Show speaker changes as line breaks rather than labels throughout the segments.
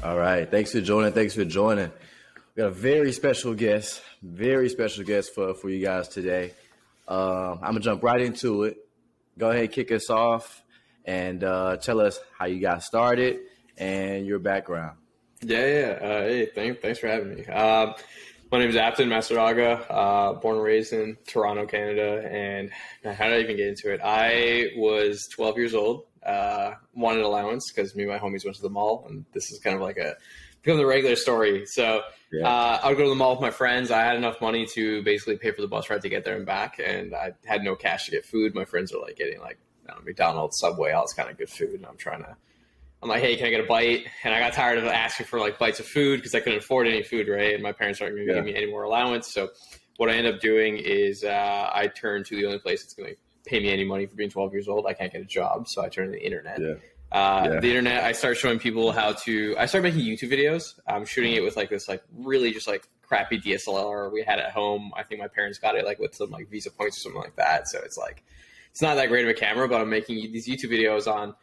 All right. Thanks for joining. Thanks for joining. We got a very special guest, very special guest for, for you guys today. Um, I'm going to jump right into it. Go ahead, kick us off, and uh, tell us how you got started and your background.
Yeah, yeah. Uh, hey, thanks, thanks for having me. Uh, my name is Apton Massaraga, uh, born and raised in Toronto, Canada. And how did I even get into it? I was 12 years old, uh, wanted allowance because me and my homies went to the mall. And this is kind of like a become the regular story. So yeah. uh, I would go to the mall with my friends. I had enough money to basically pay for the bus ride to get there and back. And I had no cash to get food. My friends are like getting like know, McDonald's, Subway, all this kind of good food. And I'm trying to I'm like, hey, can I get a bite? And I got tired of asking for like bites of food because I couldn't afford any food, right? And my parents aren't going to yeah. give me any more allowance. So what I end up doing is uh, I turn to the only place that's going to pay me any money for being 12 years old. I can't get a job, so I turn to the internet. Yeah. Uh, yeah. The internet. I start showing people how to. I start making YouTube videos. I'm shooting it with like this, like really just like crappy DSLR we had at home. I think my parents got it like with some like Visa points or something like that. So it's like it's not that great of a camera, but I'm making these YouTube videos on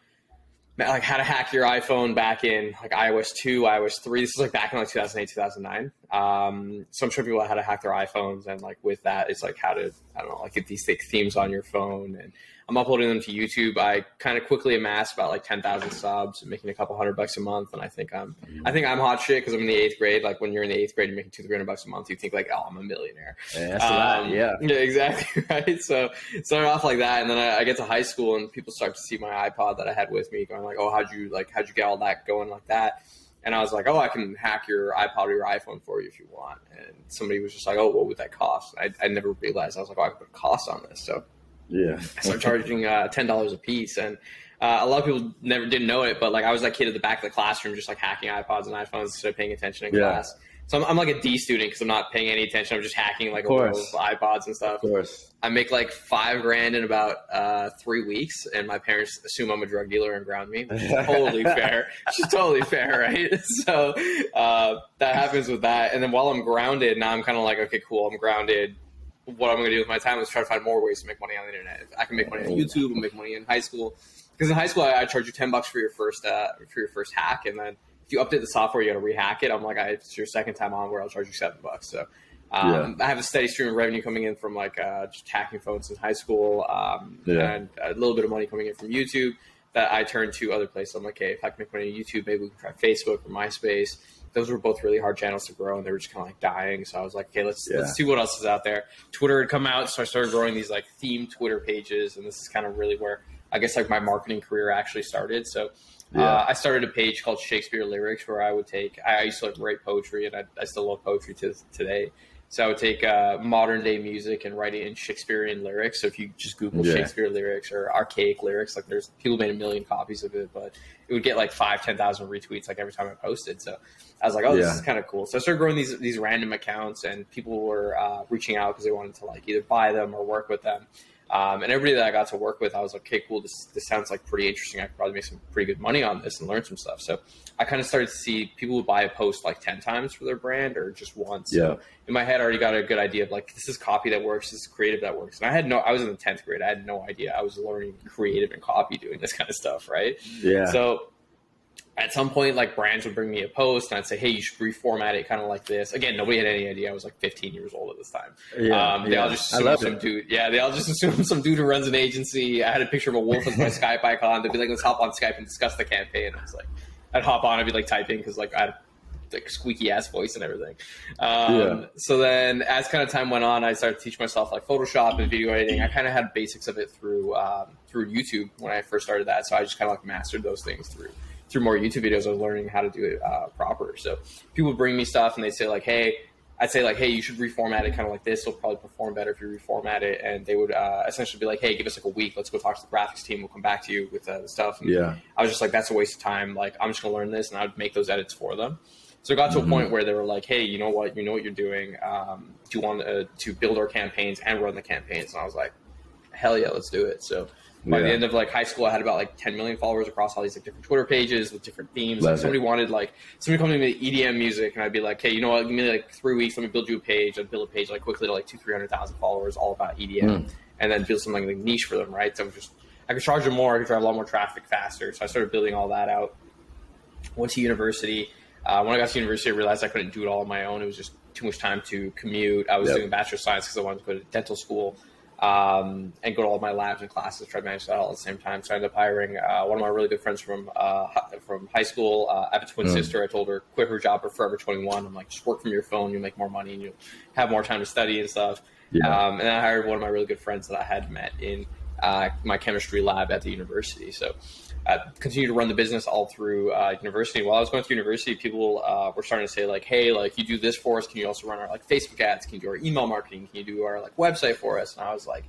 like how to hack your iPhone back in like iOS two, iOS three. This is like back in like 2008, 2009. Um, so I'm showing people how to hack their iPhones, and like with that, it's like how to I don't know, like get these thick themes on your phone and I'm uploading them to YouTube. I kind of quickly amassed about like 10,000 subs and making a couple hundred bucks a month. And I think I'm, I think I'm hot shit because I'm in the eighth grade. Like when you're in the eighth grade, you're making two, three hundred bucks a month. You think like, oh, I'm a millionaire.
Yeah, that's. Um, yeah.
Yeah, exactly. Right. So started off like that. And then I, I, get to high school and people start to see my iPod that I had with me going like, oh, how'd you like, how'd you get all that going like that? And I was like, oh, I can hack your iPod or your iPhone for you if you want. And somebody was just like, oh, what would that cost? I, I never realized. I was like, oh, I could put a cost on this. So
yeah.
I started charging uh, ten dollars a piece, and uh, a lot of people never didn't know it, but like I was that kid at the back of the classroom, just like hacking iPods and iPhones instead of paying attention in yeah. class. So I'm, I'm, like a D student because I'm not paying any attention. I'm just hacking like a of iPods and stuff.
Of course.
I make like five grand in about uh, three weeks, and my parents assume I'm a drug dealer and ground me, which is totally fair. Which totally fair, right? So uh, that happens with that, and then while I'm grounded, now I'm kind of like, okay, cool, I'm grounded what I'm going to do with my time is try to find more ways to make money on the internet. If I can make money on YouTube and make money in high school, because in high school I, I charge you ten bucks for your first uh, for your first hack, and then if you update the software, you got to rehack it. I'm like, I, it's your second time on where I'll charge you seven bucks. So um, yeah. I have a steady stream of revenue coming in from like uh, just hacking phones in high school, um, yeah. and a little bit of money coming in from YouTube that I turn to other places. I'm like, hey, if I can make money on YouTube, maybe we can try Facebook or MySpace those were both really hard channels to grow, and they were just kind of like dying. So I was like, okay, let's yeah. let's see what else is out there. Twitter had come out, so I started growing these like themed Twitter pages, and this is kind of really where I guess like my marketing career actually started. So. Uh, yeah. Uh, I started a page called Shakespeare Lyrics where I would take. I, used to like write poetry, and I, I still love poetry to today. So I would take uh, modern day music and write it in Shakespearean lyrics. So if you just Google yeah. Shakespeare lyrics or archaic lyrics, like there's people made a million copies of it, but it would get like five, ten thousand retweets like every time I posted. So I was like, oh, this is kind of cool. So I started growing these these random accounts, and people were uh, reaching out because they wanted to like either buy them or work with them. Um, and everybody that I got to work with, I was like, okay, cool. This this sounds like pretty interesting. I could probably make some pretty good money on this and learn some stuff. So I kind of started to see people would buy a post like ten times for their brand or just once.
Yeah.
So in my head, I already got a good idea of like this is copy that works, this is creative that works. And I had no, I was in the tenth grade. I had no idea. I was learning creative and copy doing this kind of stuff, right?
Yeah.
So at some point, like brands would bring me a post and I'd say, Hey, you should reformat it kind of like this. Again, nobody had any idea. I was like 15 years old at this time. Yeah, um, they yeah. all just assumed some it. dude. Yeah. They all just assumed some dude who runs an agency. I had a picture of a wolf as my Skype icon. They'd be like, let's hop on Skype and discuss the campaign. I was like, I'd hop on, I'd be like typing cause like I had like squeaky ass voice and everything. Um, yeah. So then, as kind of time went on, I started to teach myself like Photoshop and video editing. I kind of had basics of it through um, through YouTube when I first started that. So I just kind of like mastered those things through through more YouTube videos, I was learning how to do it uh, proper. So people bring me stuff and they say like, "Hey," I'd say like, "Hey, you should reformat it kind of like this. It'll probably perform better if you reformat it." And they would uh, essentially be like, "Hey, give us like a week. Let's go talk to the graphics team. We'll come back to you with uh, the stuff." And
yeah,
I was just like, "That's a waste of time. Like, I'm just gonna learn this," and I would make those edits for them. So it got to mm-hmm. a point where they were like, "Hey, you know what? You know what you're doing. Um, do you want uh, to build our campaigns and run the campaigns?" And I was like, "Hell yeah, let's do it." So by yeah. the end of like high school, I had about like 10 million followers across all these like different Twitter pages with different themes. Like, somebody wanted like somebody coming to me with EDM music, and I'd be like, "Hey, you know what? Give me like three weeks. Let me build you a page. I'd build a page like quickly to like two, three hundred thousand followers, all about EDM, mm. and then build something like niche for them. Right? So I'm just I could charge them more. I could drive a lot more traffic faster. So I started building all that out. Went to university. Uh, when I got to university, I realized I couldn't do it all on my own. It was just too much time to commute. I was
Yep.
doing bachelor science because I wanted to go to dental school um, and go to all my labs and classes, try to manage that all at the same time. So I ended up hiring uh, one of my really good friends from uh, from high school. Uh, I have a twin
Mm.
sister. I told her, quit her job at Forever 21. I'm like, just work from your phone. You'll make more money and you'll have more time to study and stuff.
Yeah.
Um, and I hired one of my really good friends that I had met in uh, my chemistry lab at the university. So I continued to run the business all through uh, university. While I was going through university, people uh, were starting to say like, "Hey, like you do this for us. Can you also run our like Facebook ads? Can you do our email marketing? Can you do our like website for us?" And I was like,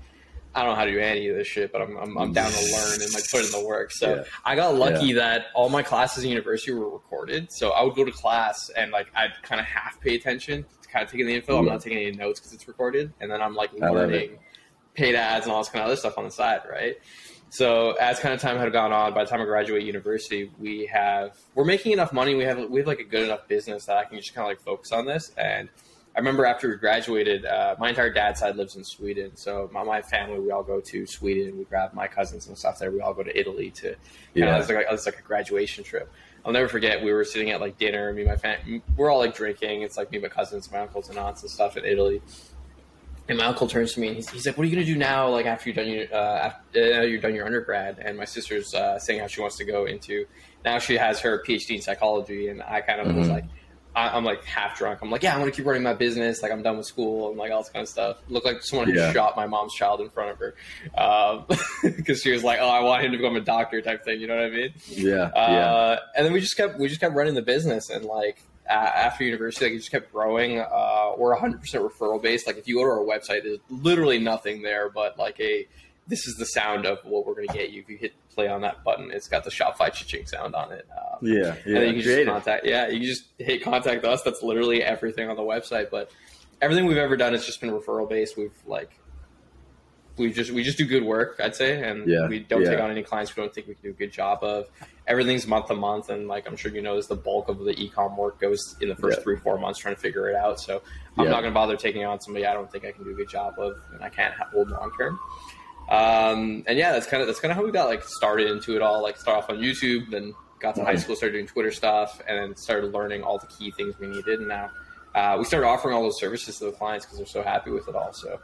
"I don't know how to do any of this shit, but I'm I'm, I'm down to learn and like put in the work." So
Yeah.
I got lucky that all my classes in university were recorded. So I would go to class and like I'd kind of half pay attention, kind of taking the info. I'm not taking any notes because it's recorded, and then I'm like
I love it.
learning paid ads and all this kind of other stuff on the side, right? So as kind of time had gone on, by the time I graduate university, we have we're making enough money. We have we have like a good enough business that I can just kind of like focus on this. And I remember after we graduated, uh, my entire dad's side lives in Sweden, so my, my family we all go to Sweden. We grab my cousins and stuff there. We all go to Italy to yeah, it's like, it's like a graduation trip. I'll never forget. We were sitting at like dinner. Me, and my fam, we're all like drinking. It's like me, my cousins, my uncles, and aunts and stuff in Italy. And my uncle turns to me and he's, he's like, "What are you gonna do now? Like after you're done your uh, after uh, you're done your undergrad?" And my sister's uh, saying how she wants to go into now. She has her PhD in psychology, and I kind of was
Mhm.
like, I, I'm like half drunk. I'm like, "Yeah, I'm gonna keep running my business. Like I'm done with school and like all this kind of stuff." Look like someone
Yeah.
shot my mom's child in front of her because she was like, "Oh, I want him to become a doctor," type thing. You know what I mean?
Yeah. yeah.
Uh, and then we just kept we just kept running the business and like after university like it just kept growing. Uh, we're 100% referral based. Like if you go to our website there's literally nothing there but like a this is the sound of what we're going to get you. If you hit play on that button it's got the shopify cha-ching sound on it. Um,
Yeah. Yeah.
and then you can just contact yeah you can just hit contact us. That's literally everything on the website. But everything we've ever done has just been referral based. We've like we just we just do good work i'd say and
Yeah,
we don't
yeah.
take on any clients we don't think we can do a good job of everything's month to month and like i'm sure you know this the bulk of the e-com work goes in the first
Yeah.
three four months trying to figure it out so i'm not going to bother taking on somebody i don't think i can do a good job of and i can't hold long term um, and yeah that's kind of that's kind of how we got like started into it all like start off on youtube then got to high
Mhm.
school started doing twitter stuff and then started learning all the key things we needed and now uh, we started offering all those services to the clients because they're so happy with it all so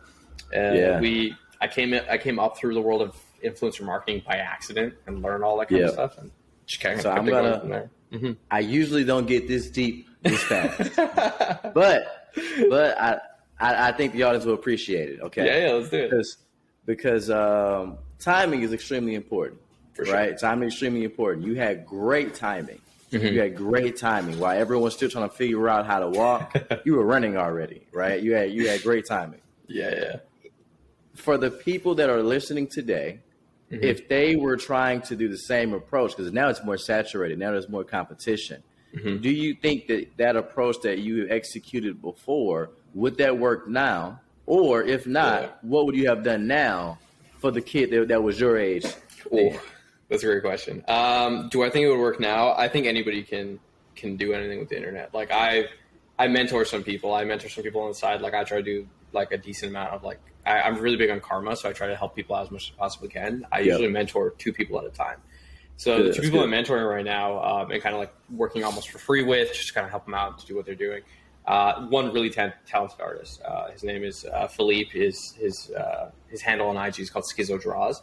uh,
Yeah.
we I came I came up through the world of influencer marketing by accident and learned all that kind
Yeah.
of stuff and just kind of
So I'm gonna-
from there. Mhm.
I usually don't get this deep this fast, but but I, I I think the audience will appreciate it. Okay.
Yeah, yeah, let's do it.
Because because um, timing is extremely important.
For sure.
Right. Timing is extremely important. You had great timing.
Mhm.
You had great timing. While everyone's still trying to figure out how to walk, you were running already. Right. You had you had great timing.
Yeah, yeah.
For the people that are listening today,
Mhm.
if they were trying to do the same approach, because now it's more saturated, now there's more competition.
Mhm.
Do you think that that approach that you executed before would that work now, or if not,
Yeah.
what would you have done now for the kid that, that was your age?
Ooh, that's a great question. Um, do I think it would work now? I think anybody can can do anything with the internet. Like I, I mentor some people. I mentor some people on the side. Like I try to do like a decent amount of like. I, I'm really big on karma, so I try to help people out as much as I possibly can. I usually mentor two people at a time. So the two people
good.
I'm mentoring right now, um, and kind of like working almost for free with, just kind of help them out to do what they're doing. Uh, one really ta- talented artist. Uh, his name is uh, Philippe. His his uh, his handle on IG is called Schizo Draws.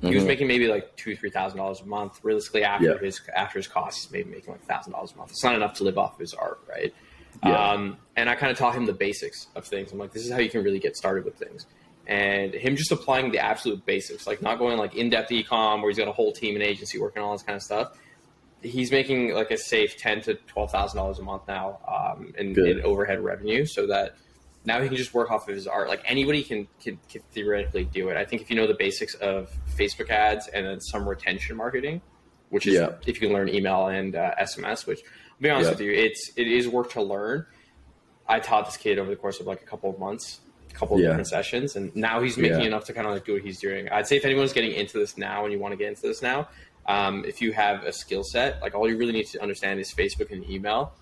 He was
Mhm.
making maybe like two, three thousand dollars a month. Realistically, after
Yeah.
his after his costs, he's maybe making like thousand dollars a month. It's not enough to live off of his art, right?
Yeah.
Um, and I kind of taught him the basics of things. I'm like, this is how you can really get started with things. And him just applying the absolute basics, like not going like in depth ecom where he's got a whole team and agency working on all this kind of stuff. He's making like a safe ten to twelve thousand dollars a month now um, in, in overhead revenue, so that now he can just work off of his art. Like anybody can, can can theoretically do it. I think if you know the basics of Facebook ads and then some retention marketing, which is
Yeah.
if you can learn email and uh, SMS, which be honest
Yeah.
with you, it's it is work to learn. I taught this kid over the course of like a couple of months, a couple of
Yeah.
different sessions, and now he's making
Yeah.
enough to kind of like do what he's doing. I'd say if anyone's getting into this now and you want to get into this now, um, if you have a skill set, like all you really need to understand is Facebook and email.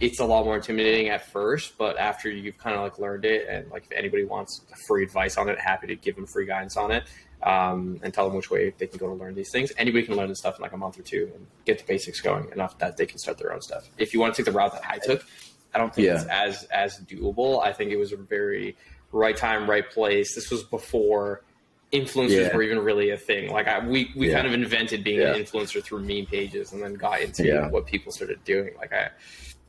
It's a lot more intimidating at first, but after you've kind of like learned it, and like if anybody wants free advice on it, happy to give them free guidance on it. Um, and tell them which way they can go to learn these things. Anybody can learn this stuff in like a month or two and get the basics going enough that they can start their own stuff. If you want to take the route that I took, I don't think
Yeah.
it's as as doable. I think it was a very right time, right place. This was before influencers
Yeah.
were even really a thing. Like I, we we
Yeah.
kind of invented being an influencer through meme pages, and then got into what people started doing. Like I,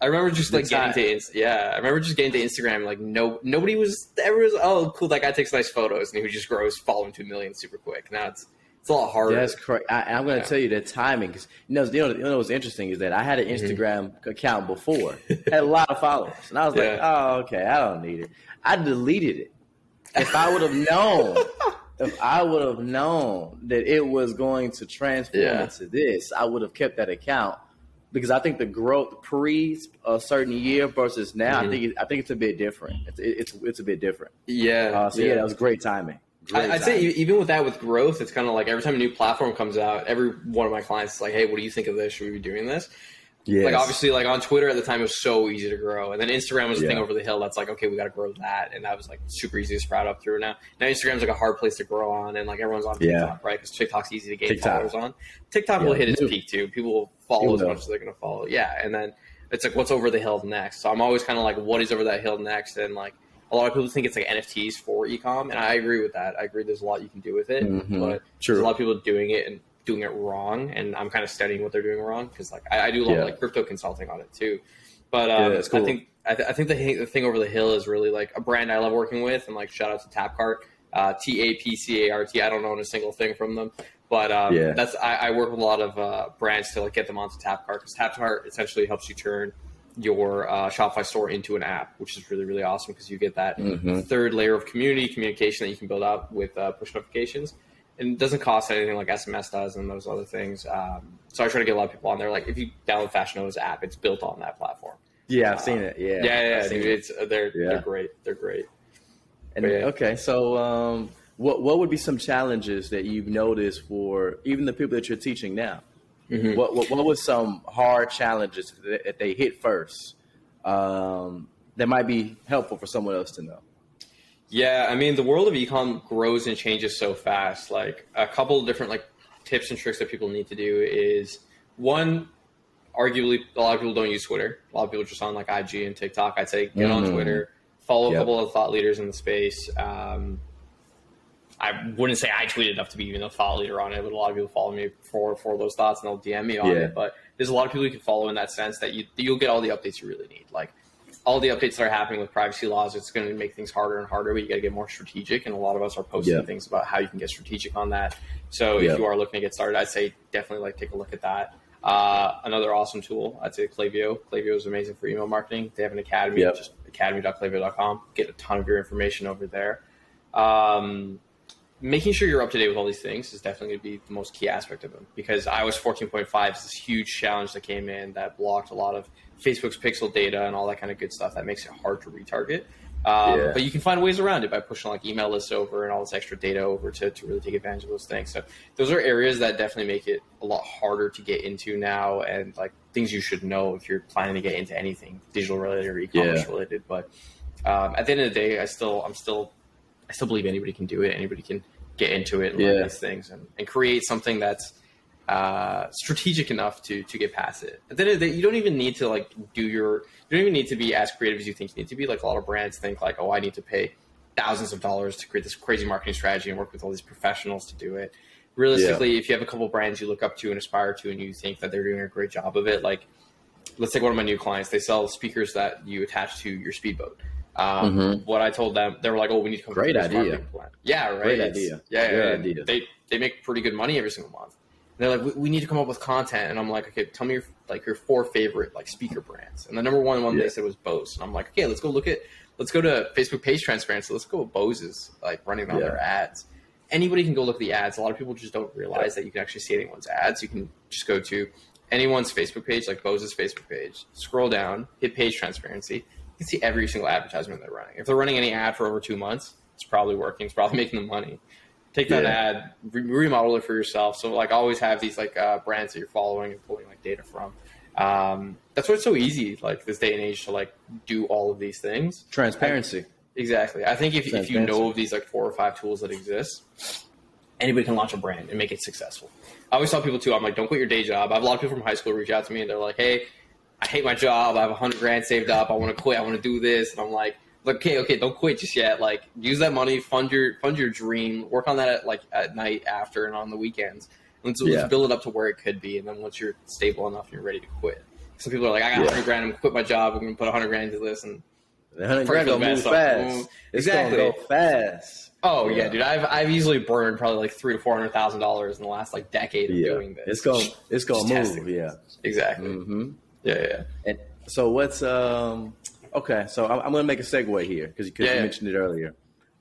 I remember just like getting to yeah, I remember just getting to Instagram. Like no, nobody was ever was oh cool that guy takes nice photos, and he just grows following to a million super quick. Now it's it's a lot harder.
That's correct. I, I'm going to
Yeah.
tell you the timing because you know, you know, you know what's interesting is that I had an
Mm-hmm.
Instagram account before, had a lot of followers, and I was like, oh, okay, I don't need it. I deleted it. If I would have known, if I would have known that it was going to transform
Yeah.
into this, I would have kept that account because I think the growth pre a certain year versus now, I
Mhm.
think it, I think it's a bit different. It's it's it's a bit different.
yeah.
Uh, so yeah. that was great timing. Great
I, I'd say even with that, with growth, it's kind of like every time a new platform comes out, every one of my clients is like, "Hey, what do you think of this? Should we be doing this?" Like obviously, like on Twitter at the time, it was so easy to grow, and then Instagram was the thing over the hill. That's like, okay, we got to grow that, and that was like super easy to sprout up through. Now, now Instagram's like a hard place to grow on, and like everyone's on
Yeah.
TikTok, right? Because TikTok's easy to gain
TikTok.
followers on. TikTok will hit its peak too. People will follow as much as they're going to follow. Yeah, and then it's like, what's over the hill next? So I'm always kind of like, what is over that hill next? And like a lot of people think it's like NFTs for ecom, and I agree with that. I agree there's a lot you can do with it,
Mhm.
but
True.
there's a lot of people doing it and doing it wrong, and I'm kind of studying what they're doing wrong because like I, I do a lot
Yeah.
of like crypto consulting on it too. But um,
that's cool.
I think I, th- I think the, the thing over the hill is really like a brand I love working with, and like shout out to Tapcart, uh, T A P C A R T. I don't own a single thing from them, but um,
Yeah.
that's I, I work with a lot of uh, brands to like get them onto Tapcart because Tapcart essentially helps you turn your uh, Shopify store into an app, which is really really awesome because you get that
Mhm.
third layer of community communication that you can build out with uh, push notifications. And it doesn't cost anything like SMS does and those other things. Um, so I try to get a lot of people on there. Like if you download Fashion Nova's app, it's built on that platform.
Yeah, I've seen it. Yeah,
Yeah, yeah, dude,
it.
it's uh, they're
Yeah.
they're great. They're great.
And
yeah.
okay, so um, what what would be some challenges that you've noticed for even the people that you're teaching now?
Mhm.
What, what what was some hard challenges that, that they hit first um, that might be helpful for someone else to know?
Yeah, I mean the world of ecom grows and changes so fast. Like a couple of different like tips and tricks that people need to do is one, arguably a lot of people don't use Twitter. A lot of people just on like IG and TikTok. I'd say get on
Mhm.
Twitter, follow a couple of thought leaders in the space. Um, I wouldn't say I tweeted enough to be even a thought leader on it, but a lot of people follow me for for those thoughts and they'll DM me on
Yeah.
it. But there's a lot of people you can follow in that sense that you you'll get all the updates you really need. Like all the updates that are happening with privacy laws, it's going to make things harder and harder. But you got to get more strategic, and a lot of us are posting
Yeah.
things about how you can get strategic on that. So
Yeah.
if you are looking to get started, I'd say definitely like take a look at that. Uh, another awesome tool, I'd say Klaviyo. Klaviyo is amazing for email marketing. They have an academy,
Yep.
just academy.klaviyo.com. Get a ton of your information over there. Um, making sure you're up to date with all these things is definitely going to be the most key aspect of them because iOS 14.5 is this huge challenge that came in that blocked a lot of Facebook's pixel data and all that kind of good stuff that makes it hard to retarget. Um,
Yeah.
But you can find ways around it by pushing like email lists over and all this extra data over to, to really take advantage of those things. So those are areas that definitely make it a lot harder to get into now and like things you should know if you're planning to get into anything digital related or e-commerce
Yeah.
related. But um, at the end of the day, I still I'm still I still believe anybody can do it. Anybody can get into it and learn these things and, and create something that's uh, strategic enough to to get past it. At the end of the day, you don't even need to like do your you don't even need to be as creative as you think you need to be. Like a lot of brands think like, oh, I need to pay thousands of dollars to create this crazy marketing strategy and work with all these professionals to do it. Realistically, if you have a couple brands you look up to and aspire to, and you think that they're doing a great job of it, like let's take one of my new clients. They sell speakers that you attach to your speedboat. Um,
Mhm.
What I told them, they were like, "Oh, we need to come
Great
up with this
idea.
marketing plan." Yeah, right.
Great
It's-
idea.
Yeah,
Great
yeah,
idea.
They they make pretty good money every single month. And they're like, we, "We need to come up with content," and I'm like, "Okay, tell me your like your four favorite like speaker brands." And the number one one
Yeah.
they said was Bose, and I'm like, "Okay, let's go look at let's go to Facebook page transparency. Let's go with Bose's like running on
Yeah.
their ads." Anybody can go look at the ads. A lot of people just don't realize that you can actually see anyone's ads. You can just go to anyone's Facebook page, like Bose's Facebook page, scroll down, hit page transparency. Can see every single advertisement they're running. If they're running any ad for over two months, it's probably working. It's probably making them money. Take that
Yeah.
ad, re- remodel it for yourself. So like always have these like uh, brands that you're following and pulling like data from. Um, that's why it's so easy, like this day and age, to like do all of these things.
Transparency.
Exactly. I think if, if you know of these like four or five tools that exist, anybody can launch a brand and make it successful. I always tell people too, I'm like, don't quit your day job. I have a lot of people from high school reach out to me and they're like, hey, I hate my job. I have a hundred grand saved up. I want to quit. I want to do this. And I'm like, okay, okay, don't quit just yet. Like, use that money, fund your fund your dream, work on that at like at night after and on the weekends. And so
Yeah.
let's build it up to where it could be. And then once you're stable enough, you're ready to quit. Some people are like, I got
Yeah.
100 grand. I'm gonna quit my job. I'm gonna put 100 grand into this. And
The hundred grand gonna move fast.
Mm,
It's
exactly.
go fast.
oh yeah,
Yeah.
dude, I've I've easily burned probably like three to four hundred thousand dollars in the last like decade of
Yeah,
doing this.
it's gonna it's gonna
Just
move. Yeah.
exactly.
hmm
Yeah, yeah.
And so what's um okay? So I'm, I'm going to make a segue here because
Yeah,
you mentioned it earlier.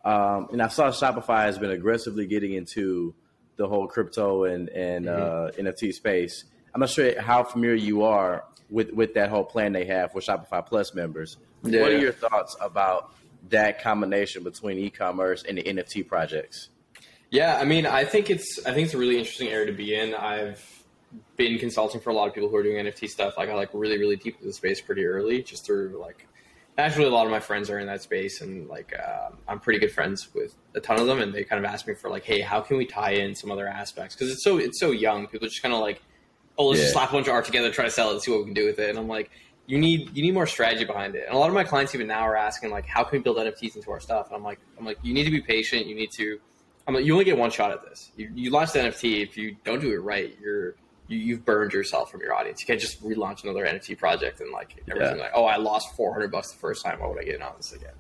Um, and I saw Shopify has been aggressively getting into the whole crypto and and
Mm-hmm.
uh, NFT space. I'm not sure how familiar you are with with that whole plan they have for Shopify Plus members.
Yeah,
what are your thoughts about that combination between e-commerce and the NFT projects?
Yeah, I mean, I think it's I think it's a really interesting area to be in. I've been consulting for a lot of people who are doing NFT stuff. Like I like really really deep into the space pretty early, just through like actually a lot of my friends are in that space, and like um, I'm pretty good friends with a ton of them, and they kind of ask me for like, hey, how can we tie in some other aspects? Because it's so it's so young. People just kind of like, oh, let's just slap a bunch of art together, try to sell it, and see what we can do with it. And I'm like. You need you need more strategy behind it, and a lot of my clients even now are asking like, how can we build NFTs into our stuff? And I'm like, I'm like, you need to be patient. You need to I'm like, you only get one shot at this. You, you launch the NFT. If you don't do it right, you're you, you've burned yourself from your audience. You can't just relaunch another NFT project and like everything
Yeah.
like, oh, I lost 400 bucks the first time. Why would I get in on this again?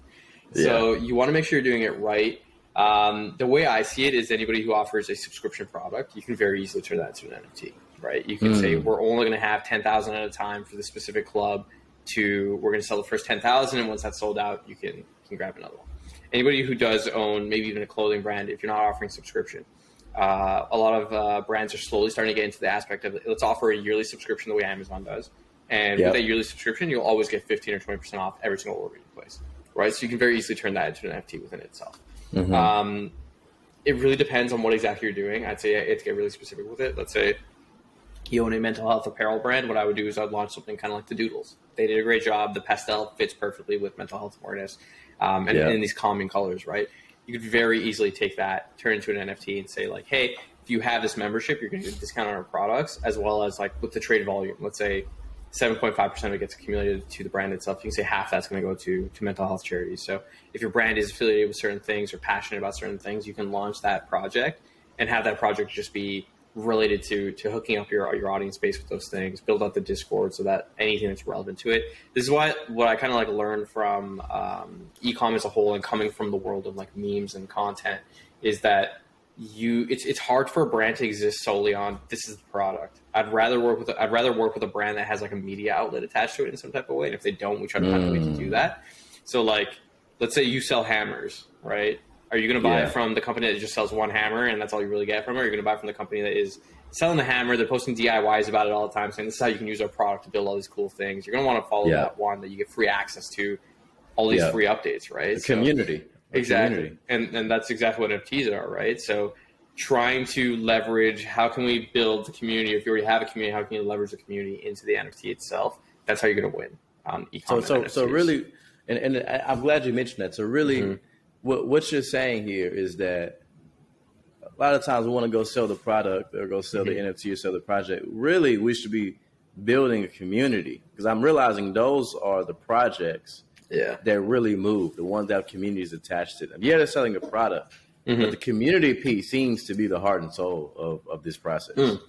So you want to make sure you're doing it right. Um, the way I see it is anybody who offers a subscription product, you can very easily turn that into an NFT, right? You can say
Mm.
we're only going to have 10,000 at a time for this specific club to we're going to sell the first 10,000 and once that's sold out, you can, you can grab another one. Anybody who does own maybe even a clothing brand, if you're not offering subscription, uh, a lot of uh, brands are slowly starting to get into the aspect of let's offer a yearly subscription the way Amazon does. And
Yep.
with that yearly subscription, you'll always get 15 or 20% off every single order you place, right? So you can very easily turn that into an NFT within itself.
Mhm.
Um, it really depends on what exactly you're doing. I'd say have get really specific with it. Let's say you own a mental health apparel brand. What I would do is I'd launch something kind of like the Doodles. They did a great job. The pastel fits perfectly with mental health awareness um, and
Yeah.
in these calming colors, right? You could very easily take that, turn into an NFT, and say like, hey, if you have this membership, you're going to get a discount on our products, as well as like with the trade volume. Let's say 7.5% of it gets accumulated to the brand itself. You can say half that's going to go to, to mental health charities. So if your brand is affiliated with certain things or passionate about certain things, you can launch that project and have that project just be related to to hooking up your your audience base with those things, build out the Discord so that anything that's relevant to it. This is why what I kind of like learned from um, ecom as a whole and coming from the world of like memes and content is that you it's it's hard for a brand to exist solely on this is the product. I'd rather work with I'd rather work with a brand that has like a media outlet attached to it in some type of way. And if they don't, we try to find a way to do that. So like, let's say you sell hammers, right? Are you going to buy
Yeah.
it from the company that just sells one hammer and that's all you really get from it? Or are you going to buy from the company that is selling the hammer? They're posting DIYs about it all the time, saying this is how you can use our product to build all these cool things. You're going to want to follow
Yeah.
that one that you get free access to all these
Yeah.
free updates, right?
The
So-
community.
Exactly
community.
and and that's exactly what nfts are right so trying to leverage how can we build the community if you already have a community how can you leverage the community into the nft itself that's how you're going to win on
So so so really, and, and I'm glad you mentioned that. So really,
Mhm.
What what you're saying here is that a lot of times we want to go sell the product or go sell
Mm-hmm.
the NFT or sell the project. Really, we should be building a community because I'm realizing those are the projects
yeah
that really move, the ones that have communities attached to them. Yeah, they're selling a product,
Mhm.
but the community piece seems to be the heart and soul of, of this process.
Mm.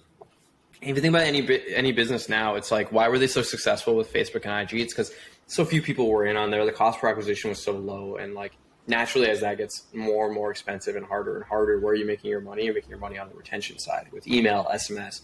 if you think about any any business now, it's like why were they so successful with Facebook and IG? It's because so few people were in on there. The cost per acquisition was so low, and like naturally, as that gets more and more expensive and harder and harder, where are you making your money? You're making your money on the retention side with email, SMS.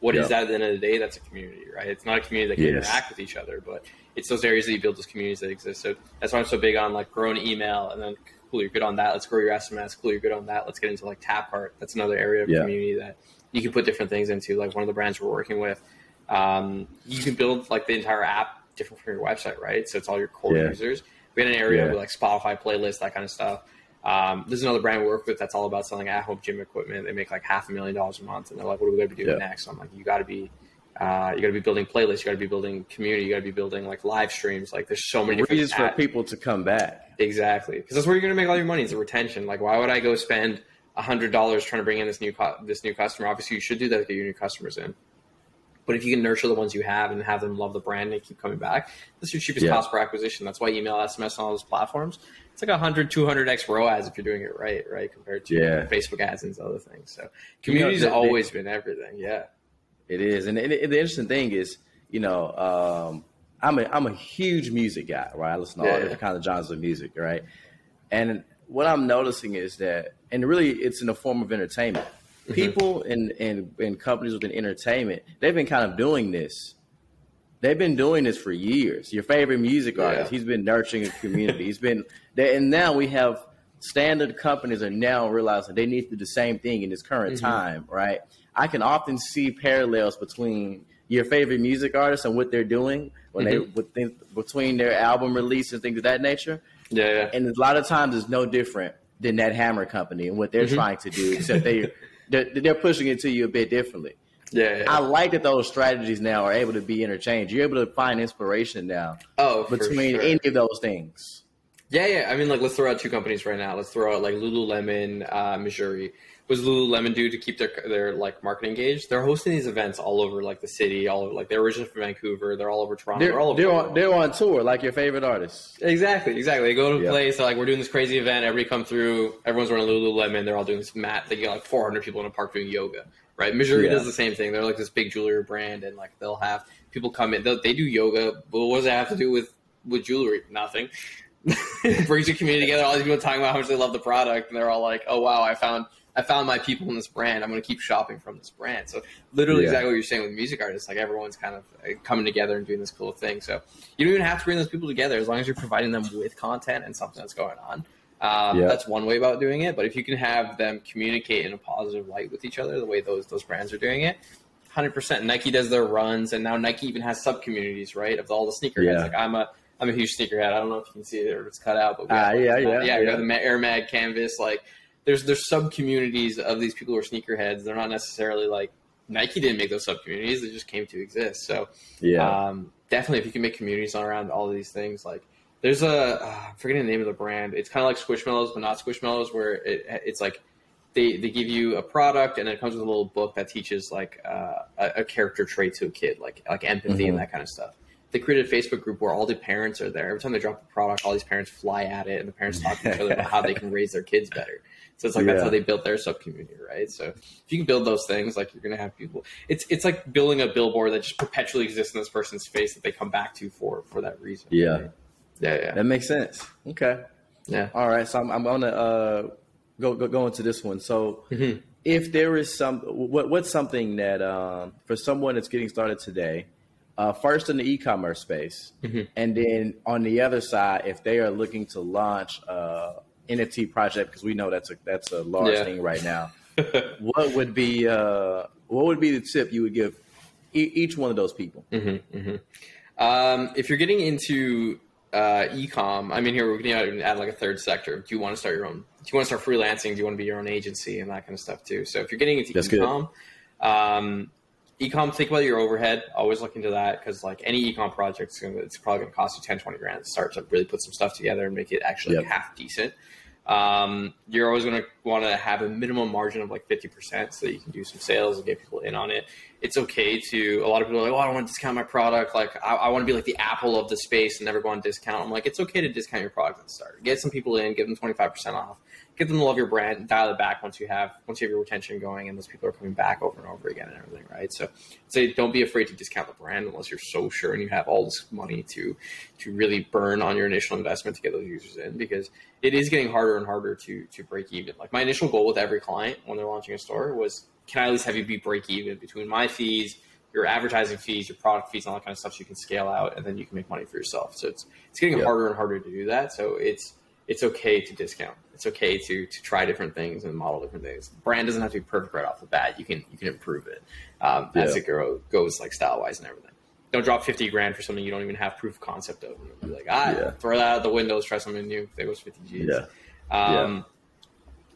What is
Yeah.
that at the end of the day? That's a community, right? It's not a community that can
Yes.
interact with each other, but it's those areas that you build those communities that exist. So that's why I'm so big on like growing email, and then cool, you're good on that. Let's grow your SMS. Cool, you're good on that. Let's get into like Tapcart. That's another area of
Yeah.
community that you can put different things into. Like one of the brands we're working with, um, you can build like the entire app different from your website, right? So it's all your core
Yeah.
users. We had an area
Yeah.
with like Spotify playlists, that kind of stuff. Um, there's another brand we work with that's all about selling at-home gym equipment. They make like half a million dollars a month, and they're like, "What are we going to be doing
Yeah.
next?" So I'm like, "You got to be, uh, you got to be building playlists. You got to be building community. You got to be building like live streams. Like, there's so many
Reasons for people to come back.
Exactly, because that's where you're going to make all your money is the retention. Like, why would I go spend hundred dollars trying to bring in this new cu- this new customer. Obviously, you should do that to get your new customers in. But if you can nurture the ones you have and have them love the brand and keep coming back, that's your cheapest
Yeah.
cost per acquisition. That's why email, SMS, on all those platforms. It's like 100, 200x ROAS if you're doing it right, right, compared to
Yeah.
Facebook ads and other things. So community's
the- the-
always been everything. Yeah.
It is, and, and, and the interesting thing is, you know, um, I'm a I'm a huge music guy, right? I listen to all
Yeah,
different kinds of genres of music, right? And what I'm noticing is that, and really, it's in the form of entertainment.
Mm-hmm.
People in, in in companies within entertainment, they've been kind of doing this. They've been doing this for years. Your favorite music
Yeah.
artist, he's been nurturing a community. he's been, they, and now we have standard companies are now realizing they need to do the same thing in this current
Mm-hmm.
time, right? I can often see parallels between your favorite music artists and what they're doing when they with things, between their album release and things of that nature.
Yeah. yeah.
And a lot of times it's no different than that Hammer company and what they're
Mm-hmm.
trying to do, except they they're, they're pushing it to you a bit differently.
yeah, yeah.
I like that those strategies now are able to be interchanged. You're able to find inspiration now
oh,
between
sure.
any of those things.
Yeah, yeah. I mean, like, let's throw out two companies right now. Let's throw out like Lululemon, uh, Mejuri. What does Lululemon do to keep their their like market engaged? They're hosting these events all over like the city, all over like they're originally from Vancouver. They're all over Toronto.
They're,
They're, all over.
they're on they're on tour like your favorite artists.
Exactly, exactly. They go to a
Yeah.
place, they're like, we're doing this crazy event, everybody come through, everyone's wearing Lululemon, they're all doing this mat. They get like 400 people in a park doing yoga, right? Mejuri
Yeah.
does the same thing. They're like this big jewelry brand, and like they'll have people come in, they'll, they do yoga, but what does that have to do with, with jewelry? Nothing. It brings your community together. All these people talking about how much they love the product, and they're all like, "Oh wow, I found I found my people in this brand. I'm going to keep shopping from this brand." So literally,
Yeah.
exactly what you're saying with music artists. Like everyone's kind of uh, coming together and doing this cool thing. So you don't even have to bring those people together as long as you're providing them with content and something that's going on. Um,
Yeah.
That's one way about doing it. But if you can have them communicate in a positive light with each other, the way those those brands are doing it. Hundred percent. Nike does their runs, and now Nike even has sub communities, right? Of all the sneakerheads.
Yeah.
Like I'm a, I'm a huge sneakerhead. I don't know if you can see it or it's cut out, but we
Ah,
have,
yeah,
like,
yeah,
yeah, we
yeah.
have the Air Mag canvas. Like there's there's sub communities of these people who are sneakerheads. They're not necessarily like Nike didn't make those sub communities; they just came to exist. So
Yeah.
um, definitely, if you can make communities around all of these things, like there's a uh, I'm forgetting the name of the brand. It's kind of like Squishmallows, but not Squishmallows, where it, it's like they they give you a product and it comes with a little book that teaches like uh, a, a character trait to a kid, like like empathy
Mhm.
and that kind of stuff. They created a Facebook group where all the parents are there. Every time they drop a product, all these parents fly at it, and the parents talk to each other about how they can raise their kids better. So it's like that's how they built their sub community, right? So if you can build those things, like you're gonna have people. It's it's like building a billboard that just perpetually exists in this person's face that they come back to for for that reason.
Yeah.
right? yeah, yeah,
That makes sense. Okay.
yeah.
All right. So I'm, I'm gonna uh, go, go go into this one. So
Mhm.
if there is some, what what's something that um, for someone that's getting started today, uh, first in the e-commerce space,
Mhm.
and then on the other side, if they are looking to launch uh, NFT project, because we know that's a that's a large
Yeah.
thing right now. what would be uh, what would be the tip you would give e- each one of those people?
Mm-hmm, mm-hmm. Um, if you're getting into uh, e-com, I mean, here we're going to add like a third sector. Do you want to start your own? Do you want to start freelancing? Do you want to be your own agency and that kind of stuff too? So if you're getting into
That's
e-com, um, e-com, think about your overhead. Always look into that because like any e-com project, it's, probably going to cost you 10, 20 grand to start to really put some stuff together and make it actually
Yep.
half decent. Um, you're always going to want to have a minimum margin of like 50% so that you can do some sales and get people in on it. It's okay to, a lot of people are like, oh, I don't want to discount my product. Like, I, I want to be like the Apple of the space and never go on discount. I'm like, it's okay to discount your product at the start. Get some people in, give them 25% off, get them to love your brand, dial it back once you have, once you have your retention going and those people are coming back over and over again and everything, right? So, say don't be afraid to discount the brand unless you're so sure and you have all this money to, to really burn on your initial investment to get those users in because it is getting harder and harder to to break even. Like my initial goal with every client when they're launching a store was, can I at least have you be break even between my fees, your advertising fees, your product fees, and all that kind of stuff, so you can scale out and then you can make money for yourself. So it's it's getting
Yeah.
harder and harder to do that. So it's it's okay to discount. It's okay to to try different things and model different things. Brand doesn't have to be perfect right off the bat. You can you can improve it um, as
Yeah.
it grow, goes like style wise and everything. Don't drop fifty grand for something you don't even have proof of concept of. Be like, ah,
Yeah.
throw that out the window. Let's try something new. There goes fifty G's.
Yeah.
Um,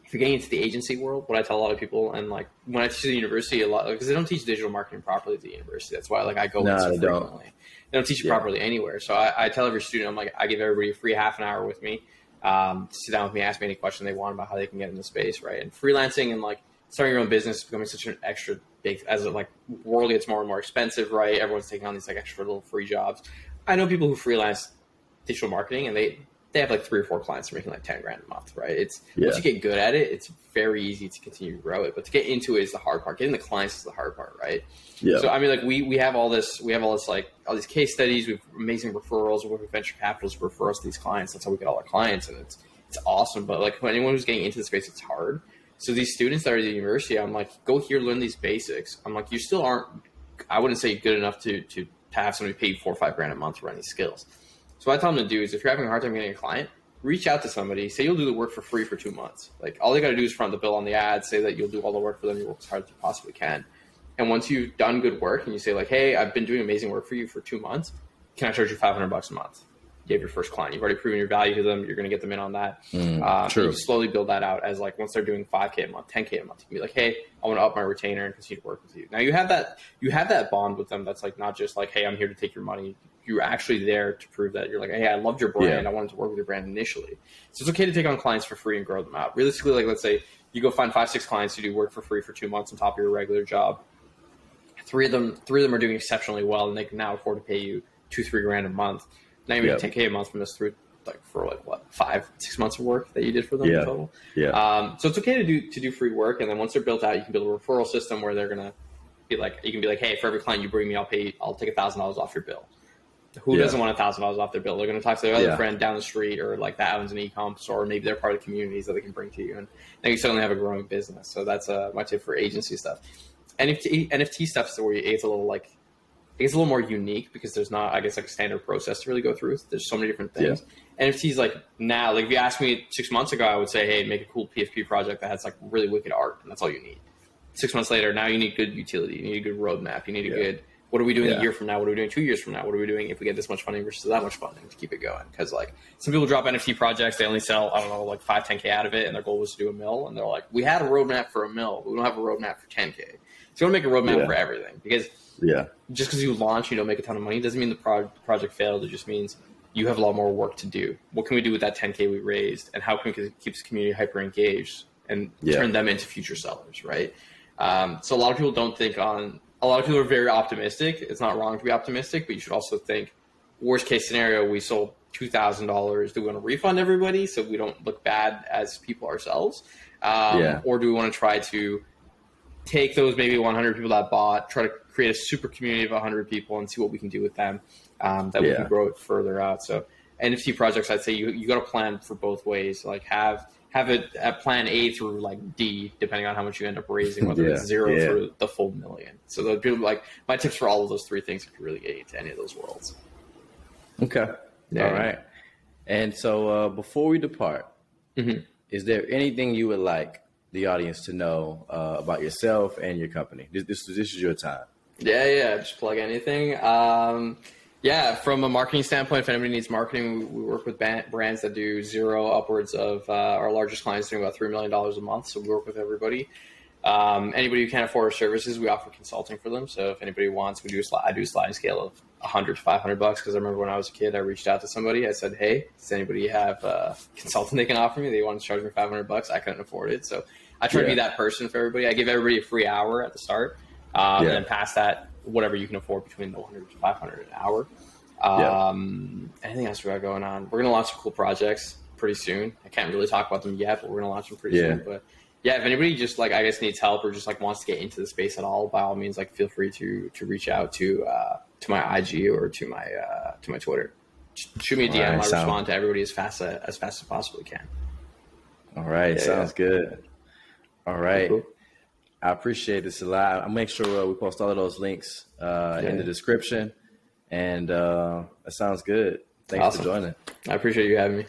If you're getting into the agency world, what I tell a lot of people, and like when I teach at the university, a lot because they don't teach digital marketing properly at the university. That's why like I go
No,
in so
they don't.
They don't teach it
Yeah.
properly anywhere. So I, I tell every student, I'm like, I give everybody a free half an hour with me. Um, sit down with me, ask me any question they want about how they can get into space, right? And freelancing and like starting your own business is becoming such an extra big as it like world gets more and more expensive, right? Everyone's taking on these like extra little free jobs. I know people who freelance digital marketing and they they have like three or four clients making like 10 grand a month, right? It's yeah. once you get good at it, it's very easy to continue to grow it. But to get into it is the hard part. Getting the clients is the hard part, right? Yeah. So I mean like we we have all this we have all this like all these case studies, we have amazing referrals, we work with venture capitalists to refer us to these clients. That's how we get all our clients and it's it's awesome. But like anyone who's getting into the space, it's hard. So these students that are at the university, I'm like, go here, learn these basics. I'm like, you still aren't I wouldn't say good enough to to, to have somebody pay you four or five grand a month to run these skills. So what I tell them to do is if you're having a hard time getting a client, reach out to somebody, say you'll do the work for free for two months. Like all they got to do is front the bill on the ad, say that you'll do all the work for them, you work as hard as you possibly can. And once you've done good work and you say like, hey, I've been doing amazing work for you for two months, can I charge you 500 bucks a month? You have your first client. You've already proven your value to them. You're going to get them in on that. Mm, uh, true. You slowly build that out as like once they're doing 5k a month, 10k a month, you can be like, hey, I want to up my retainer and continue to work with you. Now you have that you have that bond with them. That's like not just like, hey, I'm here to take your money you're actually there to prove that you're like, hey, I loved your brand. Yeah. I wanted to work with your brand initially. So it's okay to take on clients for free and grow them out. Realistically, like let's say you go find five, six clients to do work for free for two months on top of your regular job. Three of them, three of them are doing exceptionally well, and they can now afford to pay you two, three grand a month. Now you make ten k a month from this through like for like what five, six months of work that you did for them
yeah.
in total.
Yeah.
Um, so it's okay to do to do free work, and then once they're built out, you can build a referral system where they're gonna be like, you can be like, hey, for every client you bring me, I'll pay, I'll take a thousand dollars off your bill. Who yeah. doesn't want a thousand dollars off their bill? They're going to talk to their other yeah. friend down the street, or like that owns an e-com store, or maybe they're part of the communities that they can bring to you, and then you suddenly have a growing business. So that's uh, my tip for agency stuff. NFT NFT stuff is where it's a little like it's a little more unique because there's not, I guess, like a standard process to really go through. There's so many different things. Yeah. NFTs like now, like if you asked me six months ago, I would say, hey, make a cool PFP project that has like really wicked art, and that's all you need. Six months later, now you need good utility, you need a good roadmap, you need a good what are we doing yeah. a year from now? What are we doing two years from now? What are we doing if we get this much funding versus that much funding to keep it going? Because like some people drop NFT projects, they only sell I don't know like five, 10k out of it, and their goal was to do a mill, and they're like, we had a roadmap for a mill, but we don't have a roadmap for 10k. So you want to make a roadmap yeah. for everything because
yeah,
just because you launch, you don't make a ton of money doesn't mean the pro- project failed. It just means you have a lot more work to do. What can we do with that 10k we raised, and how can we keep this community hyper engaged and yeah. turn them into future sellers, right? Um, so a lot of people don't think on a lot of people are very optimistic. It's not wrong to be optimistic, but you should also think worst case scenario, we sold two thousand dollars. Do we want to refund everybody so we don't look bad as people ourselves, um, yeah. or do we want to try to take those maybe 100 people that bought, try to create a super community of 100 people, and see what we can do with them um, that yeah. we can grow it further out. So NFT projects, I'd say you you got to plan for both ways. Like have have it at plan A through like D, depending on how much you end up raising, whether yeah, it's zero yeah. through the full million. So the people like my tips for all of those three things if you really get into any of those worlds.
Okay. Yeah. All right. And so uh, before we depart, mm-hmm. is there anything you would like the audience to know uh, about yourself and your company? This, this, this is your time.
Yeah, yeah. Just plug anything. Um, yeah, from a marketing standpoint, if anybody needs marketing, we, we work with brands that do zero upwards of uh, our largest clients doing about $3 million a month. So we work with everybody. Um, anybody who can't afford our services, we offer consulting for them. So if anybody wants, we do a I do a sliding scale of 100 to 500 bucks. Because I remember when I was a kid, I reached out to somebody. I said, "Hey, does anybody have a consultant they can offer me? They want to charge me 500 bucks. I couldn't afford it, so I try yeah. to be that person for everybody. I give everybody a free hour at the start, um, yeah. and then past that, whatever you can afford between the 100 to 500 an hour. Um, yeah. Anything else we got going on? We're gonna launch some cool projects pretty soon. I can't really talk about them yet, but we're gonna launch them pretty yeah. soon. But yeah, if anybody just like I guess needs help or just like wants to get into the space at all, by all means, like feel free to to reach out to uh, to my IG or to my uh, to my Twitter. Shoot me a DM. Right, I sound... respond to everybody as fast as, as fast as possibly can.
All right, yeah, sounds yeah. good. All right. Cool. I appreciate this a lot. I'll make sure uh, we post all of those links uh, yeah. in the description. And uh, that sounds good. Thanks awesome. for joining.
I appreciate you having me.